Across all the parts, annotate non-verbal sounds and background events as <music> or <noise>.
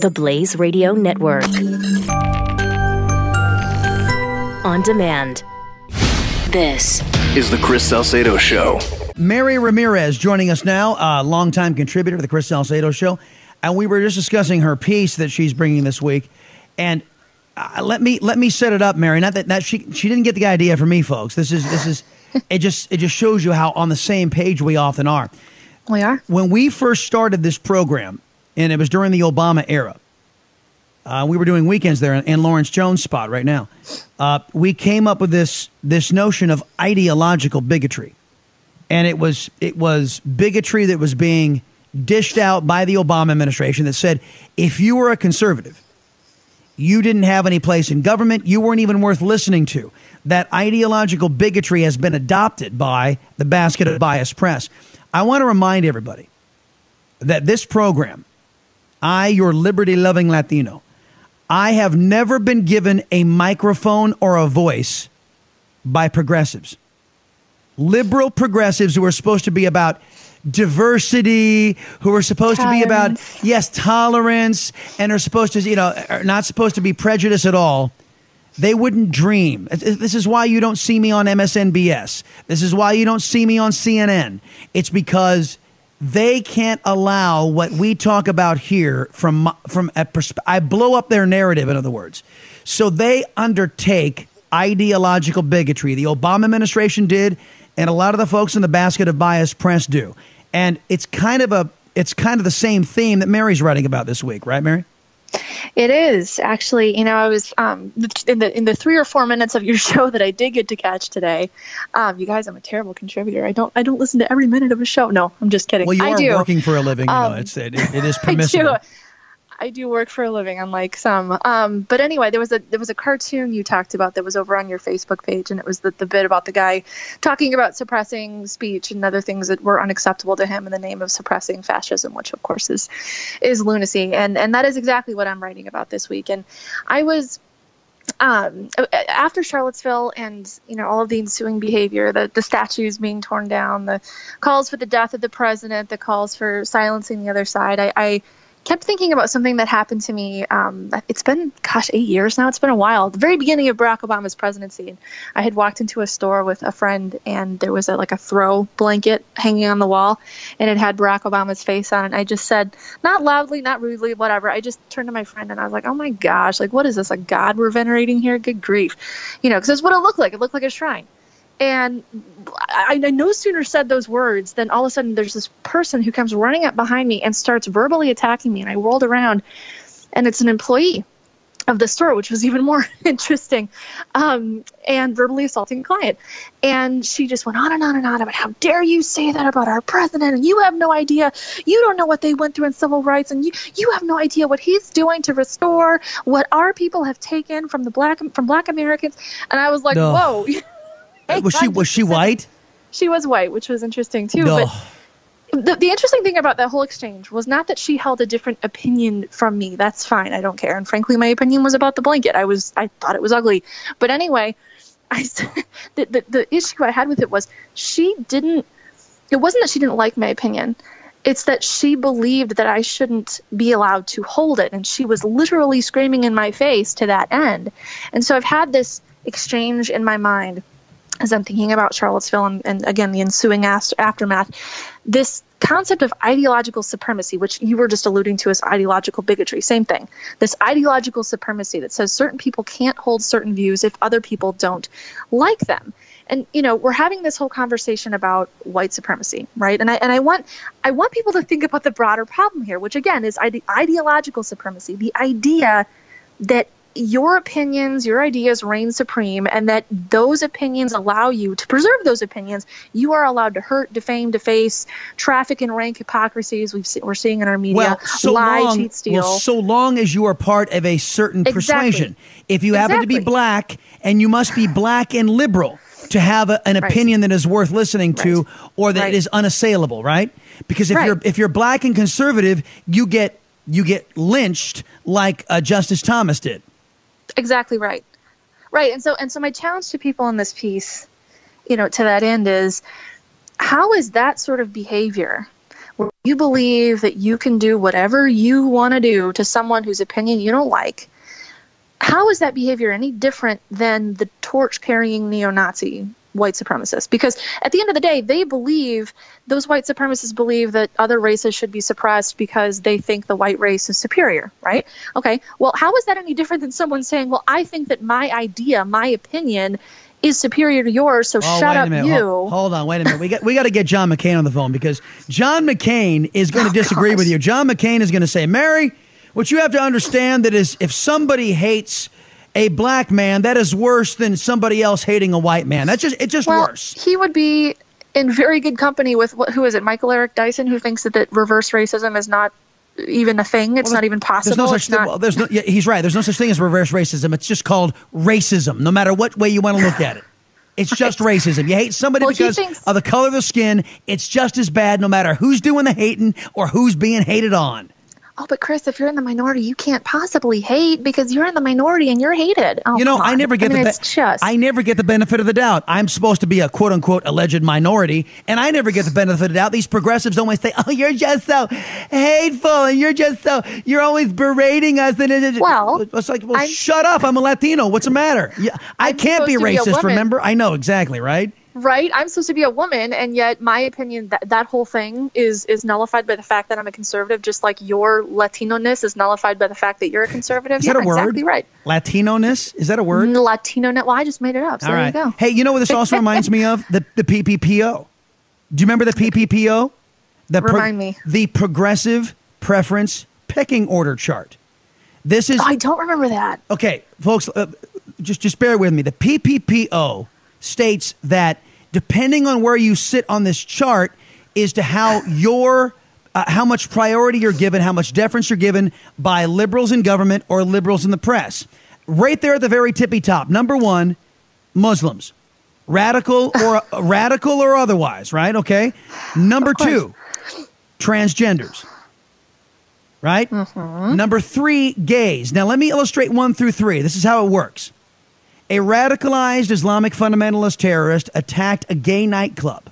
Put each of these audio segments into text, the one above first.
The Blaze Radio Network. On demand. This is the Chris Salcedo Show. Mary Ramirez joining us now, a longtime contributor to the Chris Salcedo Show. And we were just discussing her piece that she's bringing this week. And uh, let me let me set it up, Mary. Not that, that she she didn't get the idea from me, folks. This is this is <laughs> it just it just shows you how on the same page we often are. We are. When we first started this program, and it was during the Obama era, uh, we were doing weekends there in, Lawrence Jones' spot right now. Uh, we came up with this this notion of ideological bigotry, and it was it was bigotry that was being dished out by the Obama administration that said if you were a conservative, you didn't have any place in government, you weren't even worth listening to. That ideological bigotry has been adopted by the basket of bias press. I want to remind everybody that this program, I, your liberty loving Latino, I have never been given a microphone or a voice by progressives. Liberal progressives who are supposed to be about diversity, who are supposed tolerance. to be about, yes, tolerance, and are supposed to, you know, are not supposed to be prejudiced at all. They wouldn't dream. This is why you don't see me on MSNBS. This is why you don't see me on CNN. It's because they can't allow what we talk about here from from a persp- I blow up their narrative in other words. So they undertake ideological bigotry. The Obama administration did and a lot of the folks in the basket of bias press do. And it's kind of a it's kind of the same theme that Mary's writing about this week, right Mary? It is actually, you know, I was um, in the in the three or four minutes of your <laughs> show that I did get to catch today. Um, you guys, I'm a terrible contributor. I don't I don't listen to every minute of a show. No, I'm just kidding. Well, you I are do. working for a living. You um, know, it's it, it is permissible. <laughs> I do work for a living, unlike some. Um, but anyway, there was a there was a cartoon you talked about that was over on your Facebook page, and it was the, the bit about the guy talking about suppressing speech and other things that were unacceptable to him in the name of suppressing fascism, which of course is is lunacy, and and that is exactly what I'm writing about this week. And I was um, after Charlottesville and you know all of the ensuing behavior, the the statues being torn down, the calls for the death of the president, the calls for silencing the other side, I, I kept thinking about something that happened to me. Um, it's been, gosh, eight years now. It's been a while. The very beginning of Barack Obama's presidency, I had walked into a store with a friend, and there was a, like a throw blanket hanging on the wall, and it had Barack Obama's face on it. I just said, not loudly, not rudely, whatever. I just turned to my friend and I was like, "Oh my gosh, like what is this? A god we're venerating here? Good grief!" You know, because that's what it looked like. It looked like a shrine. And I, I, no sooner said those words than all of a sudden there's this person who comes running up behind me and starts verbally attacking me. And I rolled around, and it's an employee of the store, which was <laughs> even more <laughs> interesting, um, and verbally assaulting a client. And she just went on and on and on about how dare you say that about our president, and you have no idea, you don't know what they went through in civil rights, and you you have no idea what he's doing to restore what our people have taken from the black from black Americans. And I was like, no. whoa. <laughs> was she was she white? She was white, which was interesting too. No. But the, the interesting thing about that whole exchange was not that she held a different opinion from me. That's fine. I don't care. And frankly, my opinion was about the blanket. I was I thought it was ugly. But anyway, <laughs> I the, the the issue I had with it was she didn't. It wasn't that she didn't like my opinion. It's that she believed that I shouldn't be allowed to hold it, and she was literally screaming in my face to that end. And so I've had this exchange in my mind as I'm thinking about Charlottesville and, and again the ensuing aftermath, this concept of ideological supremacy, which you were just alluding to as ideological bigotry, same thing. This ideological supremacy that says certain people can't hold certain views if other people don't like them. And you know, we're having this whole conversation about white supremacy, right? And I and I want I want people to think about the broader problem here, which again is ide- ideological supremacy, the idea that your opinions, your ideas reign supreme, and that those opinions allow you to preserve those opinions. You are allowed to hurt, defame, deface, traffic in rank hypocrisies we've see, we're seeing in our media, well, so lie, long, cheat, steal. Well, so long as you are part of a certain exactly. persuasion. If you exactly. happen to be black, and you must be black and liberal to have a, an right. opinion that is worth listening to, right. or that right. is unassailable, right? Because if you're if you're black and conservative, you get you get lynched like uh, Justice Thomas did. Exactly right. Right. And so and so my challenge to people in this piece, you know, to that end is how is that sort of behavior where you believe that you can do whatever you want to do to someone whose opinion you don't like, how is that behavior any different than the torch carrying neo Nazi white supremacists? Because at the end of the day, they believe, those white supremacists believe that other races should be suppressed because they think the white race is superior, right? Okay, well, how is that any different than someone saying, well, I think that my idea, my opinion, is superior to yours, so Oh, shut up, minute. you. Hold, hold on, wait a minute. We got we got to get John McCain on the phone because John McCain is going to oh, disagree with you. John McCain is going to say, Mary, what you have to understand that is if somebody hates a black man, that is worse than somebody else hating a white man. That's just it's just well, worse. he would be in very good company with who is it, Michael Eric Dyson, who thinks that, that reverse racism is not even a thing. It's not even possible. There's no such thing. Well, there's no. Yeah, he's right. There's no such thing as reverse racism. It's just called racism. No matter what way you want to look at it, it's just racism. You hate somebody Well, because thinks- of the color of their skin. It's just as bad, no matter who's doing the hating or who's being hated on. Oh, but Chris, if you're in the minority, you can't possibly hate because you're in the minority and you're hated. Oh, You know, I never get I mean, the it's just. I never get the benefit of the doubt. I'm supposed to be a quote unquote alleged minority, and I never get the benefit of the doubt. These progressives always say, "Oh, you're just so hateful, and you're just so you're always berating us." And Well, it's like, well, I'm- shut up. I'm a Latino. What's the matter? Yeah, I I'm can't be to be racist. remember? I know exactly, right? Right i'm supposed to be a woman and yet my opinion that that whole thing is is nullified by the fact that i'm a conservative just like your latino-ness is nullified by the fact that you're a conservative Is yeah that a word? exactly right Latino-ness? Is that a word? latino well i just made it up so All there right. you go Hey, you know what this also reminds me of? The the PPPO. Do you remember the PPPO? The pro- Remind me. The Progressive Preference Pecking Order Chart. This is Oh, i don't remember that okay, folks. Uh, just just bear with me. The PPPO states that depending on where you sit on this chart is to how your uh, how much priority you're given, how much deference you're given by liberals in government or liberals in the press. Right there at the very tippy top, number one, Muslims, radical or <laughs> radical or otherwise, right? Okay. Number two, transgenders. Right? Number three, gays. Now, let me illustrate one through three. This is how it works. A radicalized Islamic fundamentalist terrorist attacked a gay nightclub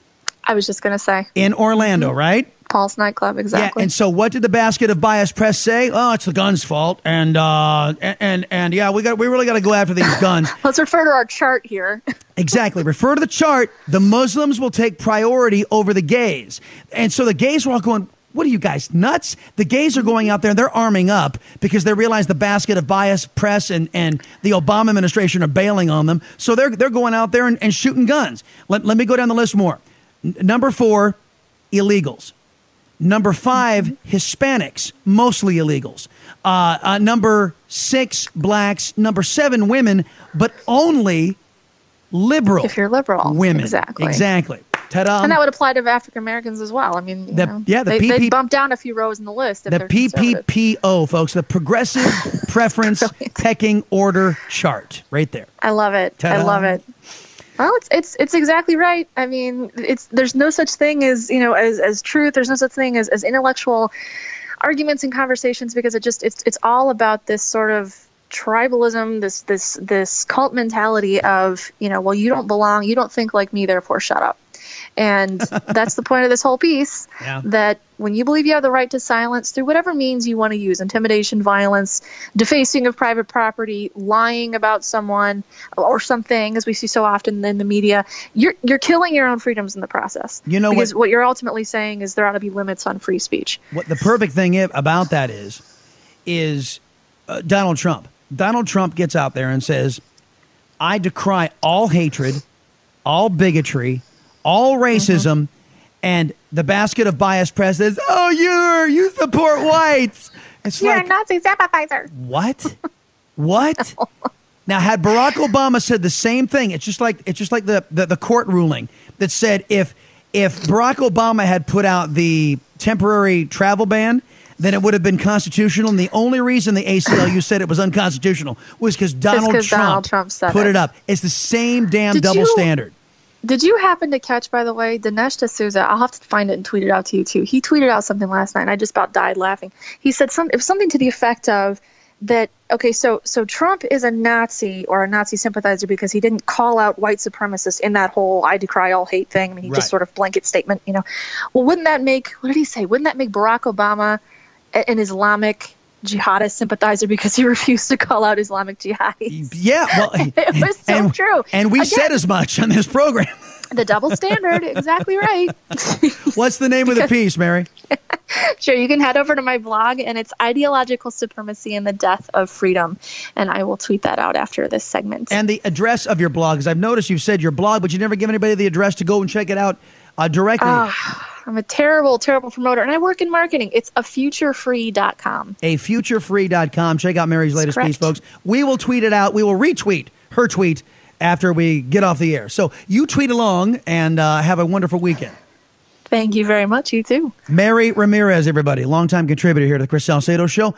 i was just going to say in Orlando, right? Pulse nightclub exactly Yeah, and so what did the basket of bias press say? Oh, it's the guns' fault, and uh, and and, and yeah, we got we really got to go after these <laughs> guns. let's refer to our chart here <laughs> Exactly. Refer to the chart. The Muslims will take priority over the gays. And so the gays were all going, What are you guys, nuts? The gays are going out there and they're arming up because they realize the basket of bias press and, and the Obama administration are bailing on them. So they're, they're going out there and, and shooting guns. Let, let me go down the list more. N- number four, illegals. Number five, Hispanics, mostly illegals. Uh, uh, number six, blacks. Number seven, women, but only liberal. If you're liberal. women. Exactly. Exactly. Ta-da. and that would apply to African Americans as well. I mean, The- know, yeah, the they, PP they bump down a few rows in the list. The. PPPO, folks, the Progressive <laughs> Preference Pecking Order Chart, right there. I love it. I Ta-da. love it. Well, it's it's it's exactly right. I mean, it's there's no such thing as you know as as truth. There's no such thing as as intellectual arguments and conversations because it just it's it's all about this sort of tribalism, this this this cult mentality of you know, well, you don't belong, you don't think like me, therefore shut up. And <laughs> that's the point of this whole piece. Yeah. That when you believe you have the right to silence through whatever means you want to use intimidation, violence, defacing of private property, lying about someone or something, as we see so often in the media, you're, you're killing your own freedoms in the process. You know because what- what you're ultimately saying is there ought to be limits on free speech. What the perfect thing about that is, is uh, Donald Trump. Donald Trump gets out there and says, I decry all hatred, all bigotry, all racism, and the basket of bias press says, oh, you're, you support whites. It's you're like, a Nazi sympathizer. What? <laughs> What? Now, had Barack Obama said the same thing, it's just like it's just like the, the, the court ruling that said if if Barack Obama had put out the temporary travel ban, then it would have been constitutional. And the only reason the ACLU said it was unconstitutional was because Donald, Trump Donald Trump put it. it. up. It's the same damn Did double you- standard. Did you happen to catch, by the way, Dinesh D'Souza? I'll have to find it and tweet it out to you too. He tweeted out something last night, and I just about died laughing. He said some, it was something to the effect of that okay, so so Trump is a Nazi or a Nazi sympathizer because he didn't call out white supremacists in that whole "I decry all hate" thing. I mean, he Right. just sort of blanket statement, you know. Well, wouldn't that make what did he say? Wouldn't that make Barack Obama an Islamic jihadist sympathizer because he <laughs> refused to call out Islamic jihadis? Yeah, well, <laughs> It was so and, true. And we Again. said as much on this program. <laughs> The double standard, exactly right. What's the name of the piece, Mary? Sure, you can head over to my blog, and it's Ideological Supremacy and the Death of Freedom. And I will tweet that out after this segment. And the address of your blog, because I've noticed you've said your blog, but you never give anybody the address to go and check it out uh, directly. <sighs> I'm a terrible, terrible promoter, and I work in marketing. It's a afuturefree.com. a futurefree.com. Check out Mary's latest piece, folks. We will tweet it out. We will retweet her tweet after we get off the air. So you tweet along and uh, have a wonderful weekend. Thank you very much. You too. Mary Ramirez, everybody, longtime contributor here to the Chris Salcedo Show.